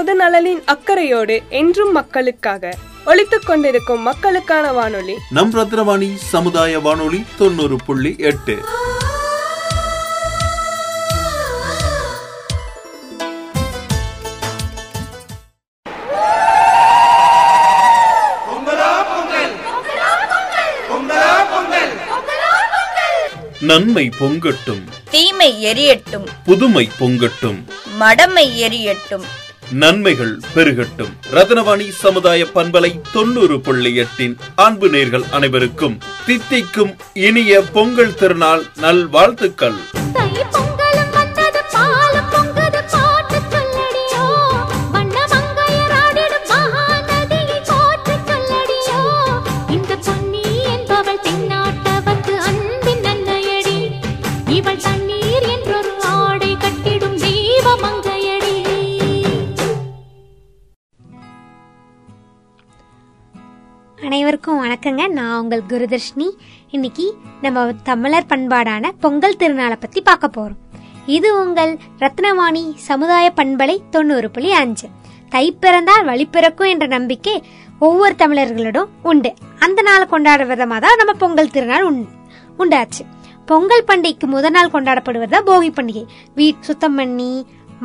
பொது நலனின் அக்கறையோடு என்றும் மக்களுக்காக ஒழித்துக் கொண்டிருக்கும் மக்களுக்கான வானொலி. நம் ரத்னவாணி சமுதாய வானொலி தொண்ணூறு புள்ளி எட்டு. நன்மை பொங்கட்டும். தீமை எரியட்டும். புதுமை பொங்கட்டும். மடமை எரியட்டும். நன்மைகள் பெருகட்டும். ரத்னவாணி சமுதாய பண்பலை தொண்ணூறு புள்ளி எட்டின் அன்பு நேர்கள் அனைவருக்கும் தித்திக்கும் இனிய பொங்கல் திருநாள் நல் வாழ்த்துக்கள் அனைவருக்கும் வணக்கங்க. நான் உங்கள் குருதர்ஷினி. இன்னைக்கு நம்ம தமிழர் பண்பாடான பொங்கல் திருநாளை பத்தி பார்க்க போறோம். இது உங்கள் ரத்னவாணி சமுதாய பண்பலை தொண்ணூறு புள்ளி அஞ்சு. தை பிறந்தால் வழி பிறக்கும் என்ற நம்பிக்கை ஒவ்வொரு தமிழர்களிடம் உண்டு. அந்த நாளை கொண்டாடுற விதமாக தான் நம்ம பொங்கல் திருநாள் உண்டு உண்டாச்சு. பொங்கல் பண்டிகைக்கு முதல் நாள் கொண்டாடப்படுவது தான் போகி பண்டிகை. வீட் சுத்தம் பண்ணி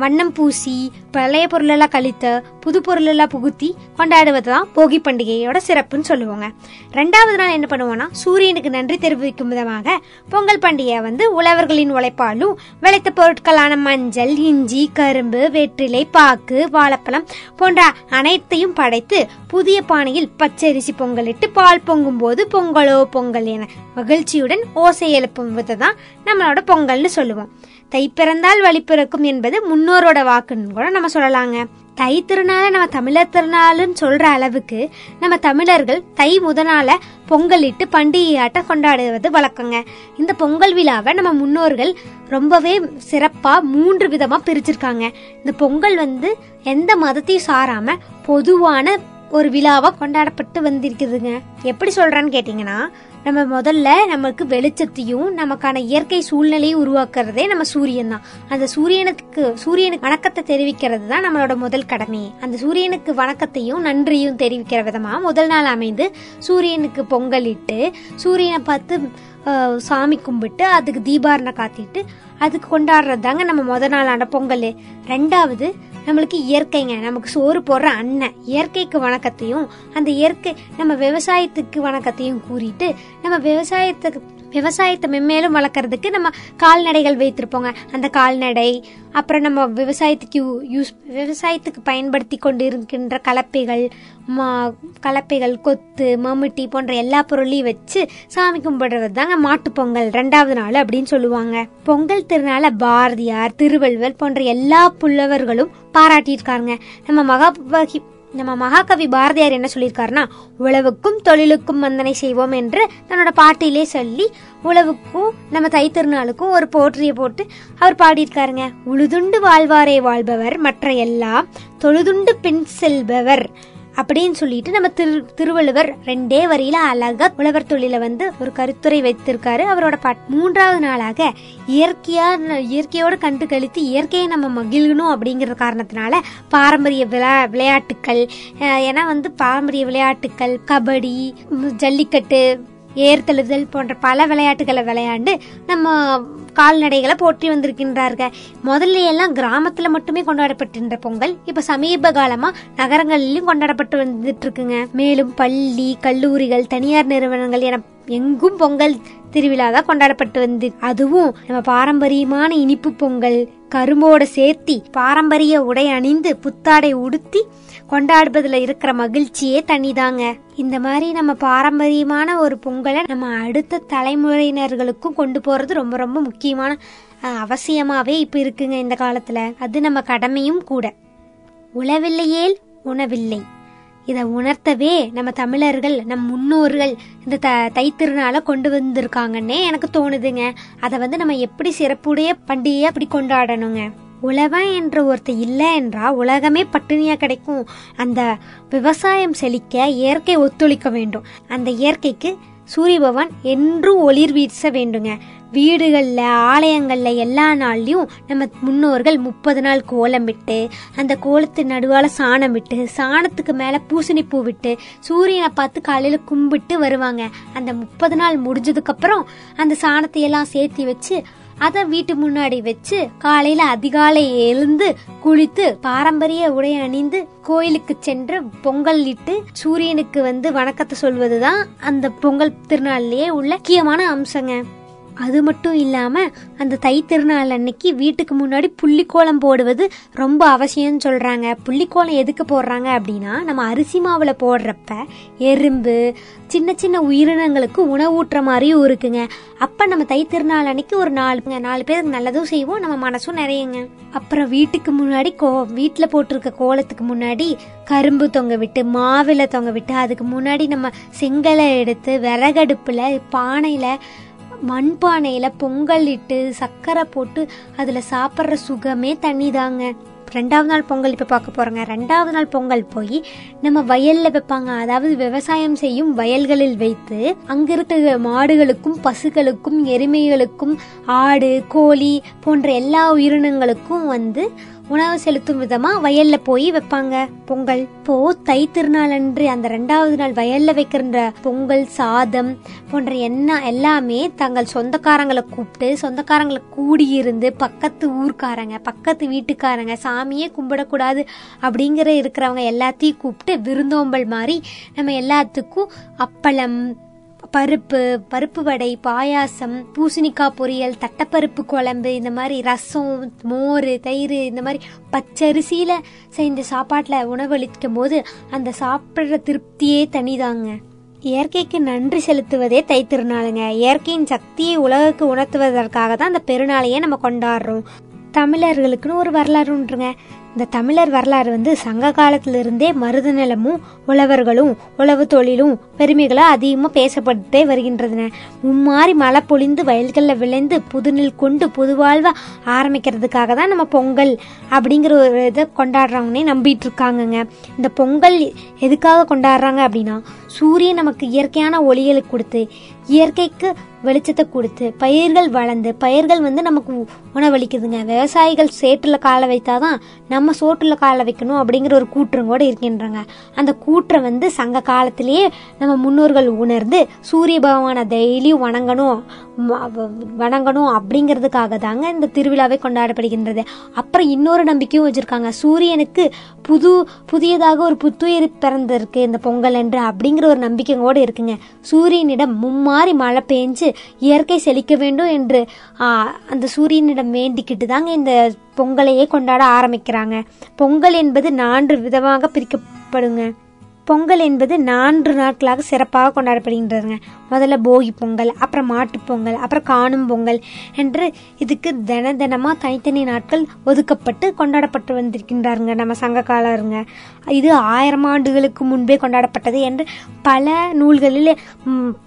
வண்ணம் பூசி பழைய பொருளெல்லாம் கழித்து புது பொருளெல்லாம் புகுத்தி கொண்டாடுவது தான் போகி பண்டிகையோட சிறப்புன்னு சொல்லுவாங்க. ரெண்டாவது நாள் என்ன பண்ணுவோம்னா சூரியனுக்கு நன்றி தெரிவிக்கும் விதமாக பொங்கல் பண்டிகையை வந்து உழவர்களின் உழைப்பாலும் விளைத்த பொருட்களான மஞ்சள் இஞ்சி கரும்பு வெற்றிலை பாக்கு வாழைப்பழம் போன்ற அனைத்தையும் படைத்து புதிய பானையில் பச்சரிசி பொங்கலிட்டு பால் பொங்கும் போது பொங்கலோ பொங்கல் என மகிழ்ச்சியுடன் ஓசை எழுப்பும் விதம் தான் நம்மளோட பொங்கல்னு சொல்லுவோம். தை பிறந்தால் வழி பிறக்கும் என்பது முன்னோரோட வாக்குன்னு கூட நம்ம சொல்லலாங்க. தை திருநாளை நம்ம தமிழர் திருநாளுன்னு சொல்ற அளவுக்கு நம்ம தமிழர்கள் தை முத நாள பொங்கலிட்டு பண்டிகையாட்ட கொண்டாடுவது வழக்கங்க. இந்த பொங்கல் விழாவை நம்ம முன்னோர்கள் ரொம்பவே சிறப்பா மூன்று விதமா பிரிச்சிருக்காங்க. இந்த பொங்கல் வந்து எந்த மதத்தையும் சாராம பொதுவான ஒரு விழாவா கொண்டாடப்பட்டு வந்திருக்குதுங்க. எப்படி சொல்றேன்னு கேட்டிங்கன்னா நம்ம முதல்ல நமக்கு வெளிச்சத்தையும் நமக்கான இயற்கை சூழ்நிலையை உருவாக்குறதே நம்ம சூரியன் தான். அந்த சூரியனுக்கு சூரியனுக்கு வணக்கத்தை தெரிவிக்கிறது தான் நம்மளோட முதல் கடமை. அந்த சூரியனுக்கு வணக்கத்தையும் நன்றியும் தெரிவிக்கிற விதமா முதல் நாள் அமைந்து சூரியனுக்கு பொங்கலிட்டு சூரியனை பார்த்து சாமி கும்பிட்டு அதுக்கு தீபாரணை காத்திட்டு அதுக்கு கொண்டாடுறது தாங்க நம்ம முத நாளான பொங்கல். ரெண்டாவது நம்மளுக்கு இயற்கைங்க. நமக்கு சோறு போடுற அண்ணன் இயற்கைக்கு வணக்கத்தையும் அந்த இயற்கை நம்ம விவசாயத்துக்கு வணக்கத்தையும் கூறிட்டு நம்ம விவசாயத்துக்கு விவசாயத்தை மென்மேலும் வளர்க்கறதுக்கு நம்ம கால்நடைகள் வைத்திருப்போங்க. அந்த கால்நடை அப்புறம் நம்ம விவசாயத்துக்கு யூ- யூஸ் விவசாயத்துக்கு பயன்படுத்தி கொண்டு இருக்கின்ற கலப்பைகள் மா கலப்பைகள் கொத்து மம்முட்டி போன்ற எல்லா பொருளையும் வச்சு சாமி கும்பிடுறது தாங்க மாட்டுப் பொங்கல் ரெண்டாவது நாள் அப்படின்னு சொல்லுவாங்க. பொங்கல் திருநாள பாரதியார் திருவள்ளுவர் போன்ற எல்லா புலவர்களும் பாராட்டியிருக்காருங்க. நம்ம மகாபகி நம்ம மகாகவி பாரதியார் என்ன சொல்லியிருக்காருன்னா உழவுக்கும் தொழிலுக்கும் வந்தனை செய்வோம் என்று தன்னோட பாட்டிலே சொல்லி உழவுக்கும் நம்ம தைத்திருநாளுக்கும் ஒரு போற்றியை போட்டு அவர் பாடியிருக்காருங்க. உழுதுண்டு வாழ்வாரே வாழ்பவர் மற்ற எல்லாம் தொழுதுண்டு பின் செல்பவர் அப்படின்னு சொல்லிட்டு நம்ம திரு திருவள்ளுவர் ரெண்டே வரியில அழகா உழவர் தொழில வந்து ஒரு கருத்துரை வைத்திருக்காரு. அவரோட பாட் மூன்றாவது நாளாக இயற்கையா இயற்கையோடு கண்டு கழித்து இயற்கையை நம்ம மகிழணும் அப்படிங்கிற காரணத்தினால பாரம்பரிய விளா விளையாட்டுக்கள் ஏன்னா வந்து பாரம்பரிய விளையாட்டுக்கள் கபடி ஜல்லிக்கட்டு ஏர்தழுதல் போன்ற பல விளையாட்டுகளை விளையாண்டு நம்ம கால்நடைகளை போற்றி வந்திருக்கின்றார்கள். முதல்ல எல்லாம் கிராமத்தில் மட்டுமே கொண்டாடப்பட்டிருந்த பொங்கல் இப்போ சமீப காலமாக நகரங்களிலும் கொண்டாடப்பட்டு வந்துட்டு இருக்குங்க மேலும் பள்ளி கல்லூரிகள் தனியார் நிறுவனங்கள் என எங்கும் பொங்கல் திருவிழா தான் கொண்டாடப்பட்டு வந்து அதுவும் நம்ம பாரம்பரியமான இனிப்பு பொங்கல் கரும்போட சேர்த்தி பாரம்பரிய உடை அணிந்து புத்தாடை உடுத்தி கொண்டாடுவதில் இருக்கிற மகிழ்ச்சியே தனிதாங்க. இந்த மாதிரி நம்ம பாரம்பரியமான ஒரு பொங்கலை நம்ம அடுத்த தலைமுறையினர்களுக்கும் கொண்டு போறது ரொம்ப ரொம்ப முக்கியமான அவசியமாகவே அவசியமாவே இப்ப இருக்குங்க இந்த காலத்துல. அது நம்ம கடமையும் கூட. உழவில்லையேல் உணவில்லை. இதை உணர்த்தவே நம்ம தமிழர்கள் நம் முன்னோர்கள் இந்த த தைத்திருநாளை கொண்டு வந்திருக்காங்கன்னே எனக்கு தோணுதுங்க. அதை வந்து நம்ம எப்படி சிறப்புடைய பண்டிகையை அப்படி கொண்டாடணுங்க. உழவன் என்ற ஒருத்தர் இல்லை என்றால் உலகமே பட்டினியாக கிடைக்கும். அந்த விவசாயம் செழிக்க இயற்கை ஒத்துழைக்க வேண்டும். அந்த இயற்கைக்கு சூரிய பகவான் என்றும் ஒளிர் வீச வேண்டுங்க. வீடுகளில் ஆலயங்களில் எல்லா நாள்லையும் நம்ம முன்னோர்கள் முப்பது நாள் கோலம் விட்டு அந்த கோலத்து நடுவால் சாணம் விட்டு சாணத்துக்கு மேலே பூசணிப்பூ விட்டு சூரியனை பார்த்து காலையில் கும்பிட்டு வருவாங்க. அந்த முப்பது நாள் முடிஞ்சதுக்கப்புறம் அந்த சாணத்தை எல்லாம் சேர்த்து வச்சு அதை வீட்டு முன்னாடி வச்சு காலையில அதிகாலை எழுந்து குளித்து பாரம்பரிய உடை அணிந்து கோயிலுக்கு சென்று பொங்கல் இட்டு சூரியனுக்கு வந்து வணக்கத்தை சொல்வதுதான் அந்த பொங்கல் திருநாள்லயே உள்ள முக்கியமான அம்சங்க. அது மட்டும் இல்லாமல் அந்த தை திருநாள் அன்னைக்கு வீட்டுக்கு முன்னாடி புள்ளிக்கோலம் போடுவது ரொம்ப அவசியம்னு சொல்கிறாங்க புள்ளிக்கோலம் எதுக்கு போடுறாங்க அப்படின்னா நம்ம அரிசி மாவில் போடுறப்ப எறும்பு சின்ன சின்ன உயிரினங்களுக்கு உணவூட்டுற மாதிரியும் இருக்குங்க. அப்போ நம்ம தை திருநாள் அன்னைக்கு ஒரு நாலு நாலு பேருக்கு நல்லதும் செய்வோம் நம்ம மனசும் நிறையுங்க. அப்புறம் வீட்டுக்கு முன்னாடி கோ வீட்டில் போட்டிருக்க கோலத்துக்கு முன்னாடி கரும்பு தொங்க விட்டு மாவில தொங்க விட்டு அதுக்கு முன்னாடி நம்ம செங்கலை எடுத்து விறகடுப்பில் பானையில் மண்பானையில பொங்கல் இட்டு சர்க்கரை போட்டு அதுல சாப்பிட்ற சுகமே தண்ணி தாங்க ரெண்டாவது நாள் பொங்கல் இப்போ பார்க்க போறோங்க. ரெண்டாவது நாள் பொங்கல் போய் நம்ம வயல்ல வைப்பாங்க. அதாவது விவசாயம் செய்யும் வயல்களில் வைத்து அங்கே இருக்கிற மாடுகளுக்கும் பசுக்களுக்கும் எருமைகளுக்கும் ஆடு கோழி போன்ற எல்லா உயிரினங்களுக்கும் வந்து உணவு செலுத்தும் விதமா வயல்ல போய் வைப்பாங்க. பொங்கல். போ தை திருநாள் அன்று அந்த ரெண்டாவது நாள் வயல்ல வைக்கிற பொங்கல் சாதம் போன்ற என்ன எல்லாமே தங்கள் சொந்தக்காரங்களை கூப்பிட்டு சொந்தக்காரங்களை கூடியிருந்து பக்கத்து ஊர்க்காரங்க பக்கத்து வீட்டுக்காரங்க சாமியே கும்பிடக்கூடாது அப்படிங்கிற இருக்கிறவங்க எல்லாத்தையும் கூப்பிட்டு விருந்தோம்பல் மாதிரி நம்ம எல்லாத்துக்கும் அப்பளம் பருப்பு பருப்பு வடை பாயாசம் பூசணிக்காய் பொரியல் தட்டப்பருப்பு குழம்பு இந்த மாதிரி ரசம் மோர் தயிர் இந்த மாதிரி பச்சரிசியில செஞ்ச சாப்பாட்டில் உணவளிக்கும் போது அந்த சாப்பிட்ற திருப்தியே தனிதாங்க. இயற்கைக்கு நன்றி செலுத்துவதே தைத்திருநாளுங்க இயற்கையின் சக்தியை உலகுக்கு உணர்த்துவதற்காக தான் அந்த பெருநாளையே நம்ம கொண்டாடுறோம். தமிழர்களுக்குன்னு ஒரு வரலாறு உண்டுங்க இந்த தமிழர் வரலாறு வந்து சங்க காலத்திலிருந்தே மருத நிலமும் உழவர்களும் உழவு தொழிலும் பெருமைகளும் அதிகமாக பேசப்பட்டே வருகின்றன மும்மாறி மழை பொழிந்து வயல்களில் விளைந்து புதுநெல் கொண்டு புதுவாழ்வை ஆரம்பிக்கிறதுக்காக தான் நம்ம பொங்கல் அப்படிங்கிற ஒரு இதை கொண்டாடுறவங்கன்னே நம்பிட்டு இருக்காங்கங்க இந்த பொங்கல் எதுக்காக கொண்டாடுறாங்க அப்படின்னா சூரியன் நமக்கு இயற்கையான ஒளிகளை கொடுத்து இயற்கைக்கு வெளிச்சத்தை கொடுத்து பயிர்கள் வளர்ந்து பயிர்கள் வந்து நமக்கு உணவளிக்குதுங்க. விவசாயிகள் சேற்றுல காலை வைத்தாதான் நம்ம சோற்றுல காலை வைக்கணும் அப்படிங்கிற ஒரு கூற்றம் கூட இருக்கின்றாங்க. அந்த கூற்றை வந்து சங்க காலத்திலேயே நம்ம முன்னோர்கள் உணர்ந்து சூரிய பகவானை டெய்லியும் வணங்கணும் வணங்கணும் அப்படிங்கிறதுக்காக தாங்க இந்த திருவிழாவை கொண்டாடப்படுகின்றது. அப்புறம் இன்னொரு நம்பிக்கையும் வச்சிருக்காங்க. சூரியனுக்கு புது புதியதாக ஒரு புத்துயிர் பிறந்திருக்கு இந்த பொங்கல் என்று அப்படிங்கிற ஒரு நம்பிக்கை கூட இருக்குங்க. சூரியனிடம் மும்மாறி மழை பெஞ்சு இயற்கை செழிக்க வேண்டும் என்று அந்த சூரியனிடம் வேண்டிக்கிட்டு தாங்க இந்த பொங்கலையே கொண்டாட ஆரம்பிக்கிறாங்க. பொங்கல் என்பது நான்கு விதமாக பிரிக்கப்படுங்க. பொங்கல் என்பது நான்கு நாட்களாக சிறப்பாக கொண்டாடப்படுகின்றதுங்க. முதல்ல போகி பொங்கல் அப்புறம் மாட்டுப் பொங்கல் அப்புறம் காணும் பொங்கல் என்று இதுக்கு தின தினமாக தனித்தனி நாட்கள் ஒதுக்கப்பட்டு கொண்டாடப்பட்டு வந்திருக்கின்றாருங்க நம்ம சங்க காலருங்க இது ஆயிரம் ஆண்டுகளுக்கு முன்பே கொண்டாடப்பட்டது என்று பல நூல்களில்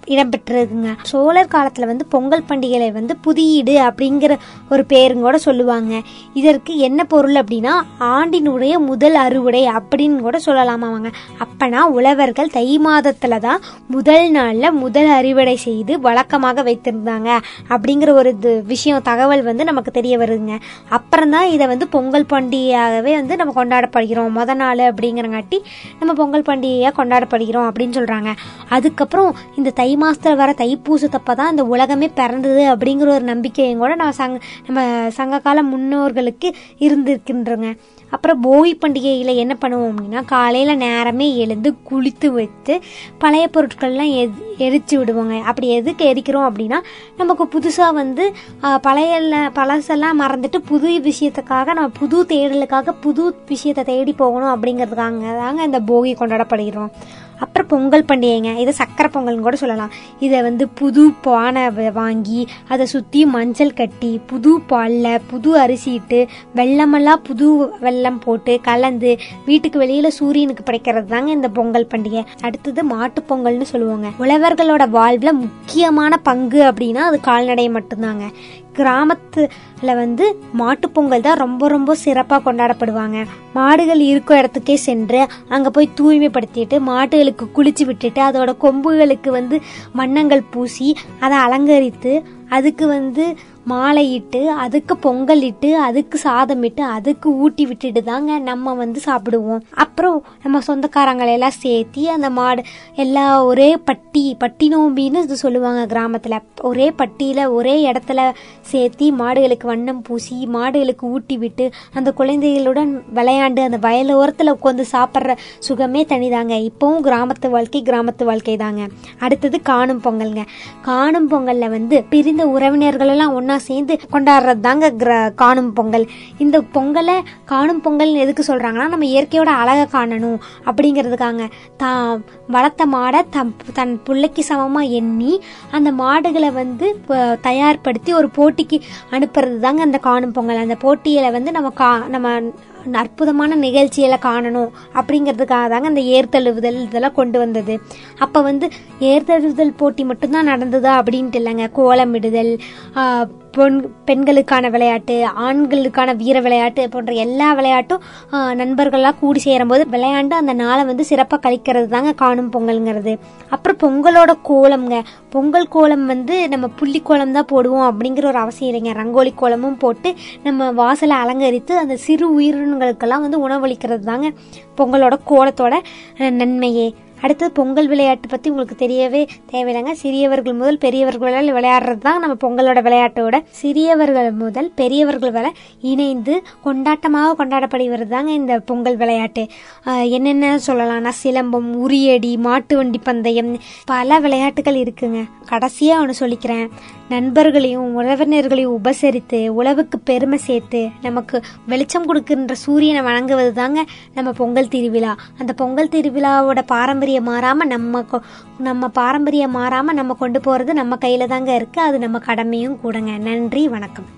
இடம்பெற்றிருக்குங்க. சோழர் காலத்தில் வந்து பொங்கல் பண்டிகையை வந்து புதியீடு அப்படிங்கிற ஒரு பேருங்கூட சொல்லுவாங்க. இதற்கு என்ன பொருள் அப்படின்னா ஆண்டினுடைய முதல் அறுவடை அப்படின்னு கூட சொல்லலாமாங்க. அப்பனா உழவர்கள் தை மாதத்தில் தான் முதல் நாளில் முதல் அறுவடை செய்து வழக்கமாக வைத்திருந்தாங்க. அப்படிங்கிற ஒரு இது விஷயம் தகவல் வந்து நமக்கு தெரிய வருதுங்க. அப்புறம் தான் இதை வந்து பொங்கல் பண்டிகையாகவே வந்து நம்ம கொண்டாடப்படுகிறோம். முத நாள் அப்படிங்கிறங்காட்டி நம்ம பொங்கல் பண்டிகையாக கொண்டாடப்படுகிறோம் அப்படின்னு சொல்கிறாங்க அதுக்கப்புறம் இந்த தை மாதத்தில் வர தைப்பூசத்தப்போ தான் இந்த உலகமே பிறந்தது அப்படிங்கிற ஒரு நம்பிக்கையும் கூட நம்ம சங் நம்ம சங்ககால முன்னோர்களுக்கு இருந்திருக்கின்றோங்க. அப்புறம் போகி பண்டிகையில் என்ன பண்ணுவோம் அப்படின்னா காலையில் நேரமே எழுந்து குளித்து வச்சு பழைய பொருட்கள்லாம் எ எரிச்சு விடுவோங்க. அப்படி எதுக்கு எரிக்கிறோம் அப்படின்னா நமக்கு புதுசாக வந்து பழைய பழசெல்லாம் மறந்துட்டு புது விஷயத்துக்காக நம்ம புது தேடலுக்காக புது விஷயத்தை தேடி போகணும் அப்படிங்கிறதுக்காக தாங்க இந்த போகி கொண்டாடப்படுகிறோம். அப்புறம் பொங்கல் பண்டிகைங்க. இதை சக்கரை பொங்கல்னு கூட சொல்லலாம். இதை வந்து புது பானை வாங்கி அதை சுற்றி மஞ்சள் கட்டி புது பாலில் புது அரிசிட்டு வெள்ளமெல்லாம் புது வெல்லம் போட்டு கலந்து வீட்டுக்கு வெளியில் சூரியனுக்கு படைக்கிறது தாங்க இந்த பொங்கல் பண்டிகை. அடுத்தது மாட்டு பொங்கல்னு சொல்லுவாங்க. உழவர்களோட வாழ்வில் முக்கியமான பங்கு அப்படின்னா அது கால்நடை மட்டும்தாங்க. கிராமத்துல வந்து மாட்டுப் பொங்கல் தான் ரொம்ப ரொம்ப சிறப்பாக கொண்டாடப்படுவாங்க. மாடுகள் இருக்கும் இடத்துக்கே சென்று அங்கே போய் தூய்மைப்படுத்திட்டு மாடுகளுக்கு குளிச்சு விட்டுட்டு அதோட கொம்புகளுக்கு வந்து வண்ணங்கள் பூசி அதை அலங்கரித்து அதுக்கு வந்து மாலையிட்டு அதுக்கு பொங்கல் இட்டு அதுக்கு சாதம் இட்டு அதுக்கு ஊட்டி விட்டுட்டு தாங்க நம்ம வந்து சாப்பிடுவோம். அப்புறம் நம்ம சொந்தக்காரங்களை எல்லாம் சேர்த்தி அந்த மாடு எல்லா ஒரே பட்டி பட்டி நோம்பின்னு இது சொல்லுவாங்க கிராமத்தில். ஒரே பட்டியில் ஒரே இடத்துல சேர்த்தி மாடுகளுக்கு வண்ணம் பூசி மாடுகளுக்கு ஊட்டி விட்டு அந்த குழந்தைகளுடன் விளையாண்டு அந்த வயலோரத்தில் உட்காந்து சாப்பிட்ற சுகமே தனிதாங்க. இப்போவும் கிராமத்து வாழ்க்கை கிராமத்து வாழ்க்கை தாங்க அடுத்தது காணும் பொங்கல்ங்க. காணும் பொங்கலில் வந்து பிரிந்த உறவினர்கள் எல்லாம் ஒன்றா சேர்ந்து கொண்டாடுறது தாங்க காணும் பொங்கல். இந்த பொங்கலை காணும் பொங்கல் எதுக்கு சொல்றாங்கன்னா நம்ம இயற்கையோட அழகை காணணும் அப்படிங்கிறதுக்காங்க. தான் வளர்த்த மாடை தம் தன் பிள்ளைக்கு சமமா எண்ணி அந்த மாடுகளை வந்து தயார்படுத்தி ஒரு போட்டிக்கு அனுப்புறது தாங்க அந்த காணும் பொங்கல். அந்த போட்டியில வந்து நம்ம கா நம்ம அற்புதமான நிகழ்ச்சியில காணணும் அப்படிங்கிறதுக்காக தாங்க அந்த ஏர்தழுவுதல் இதெல்லாம் கொண்டு வந்தது. அப்போ வந்து ஏர்தழுவுதல் போட்டி மட்டும்தான் நடந்ததா அப்படின்ட்டு இல்லைங்க. கோலமிடுதல் பொன் பெண்களுக்கான விளையாட்டு ஆண்களுக்கான வீர விளையாட்டு போன்ற எல்லா விளையாட்டும் ஆ, நண்பர்கள்லாம் கூடி சேரும்போது விளையாண்டு அந்த நாளை வந்து சிறப்பாக கழிக்கிறது தாங்க காணும் பொங்கல்ங்கிறது. அப்புறம் பொங்கலோட கோலம்ங்க. பொங்கல் கோலம் வந்து நம்ம புள்ளி கோலம் தான் போடுவோம் அப்படிங்கிற ஒரு அவசியம் இல்லைங்க. ரங்கோலி கோலமும் போட்டு நம்ம வாசலை அலங்கரித்து அந்த சிறு உயிரினங்களுக்கெல்லாம் வந்து உணவளிக்கிறது தாங்க பொங்கலோட கோலத்தோட நன்மையே. அடுத்தது பொங்கல் விளையாட்டு பற்றி உங்களுக்கு தெரியவே தேவையில்லைங்க. சிறியவர்கள் முதல் பெரியவர்கள் விளையாடுறது தான் நம்ம பொங்கலோட விளையாட்டோட சிறியவர்கள் முதல் பெரியவர்கள் வரை இணைந்து கொண்டாட்டமாக கொண்டாடப்படுகிறது தாங்க இந்த பொங்கல் விளையாட்டு. என்னென்ன சொல்லலாம்னா சிலம்பம் உரியடி மாட்டு வண்டி பந்தயம் பல விளையாட்டுகள் இருக்குங்க. கடைசியாக ஒன்று சொல்லிக்கிறேன். நண்பர்களையும் உறவினர்களையும் உபசரித்து உழவுக்கு பெருமை சேர்த்து நமக்கு வெளிச்சம் கொடுக்கின்ற சூரியனை வணங்குவது தாங்க நம்ம பொங்கல் திருவிழா. அந்த பொங்கல் திருவிழாவோட பாரம்பரிய பாரம்பரியம் மாறாமல் நம்ம நம்ம பாரம்பரியம் மாறாமல் நம்ம கொண்டு போகிறது நம்ம கையில் தாங்க இருக்குது அது நம்ம கடமையும் கூடங்க. நன்றி வணக்கம்.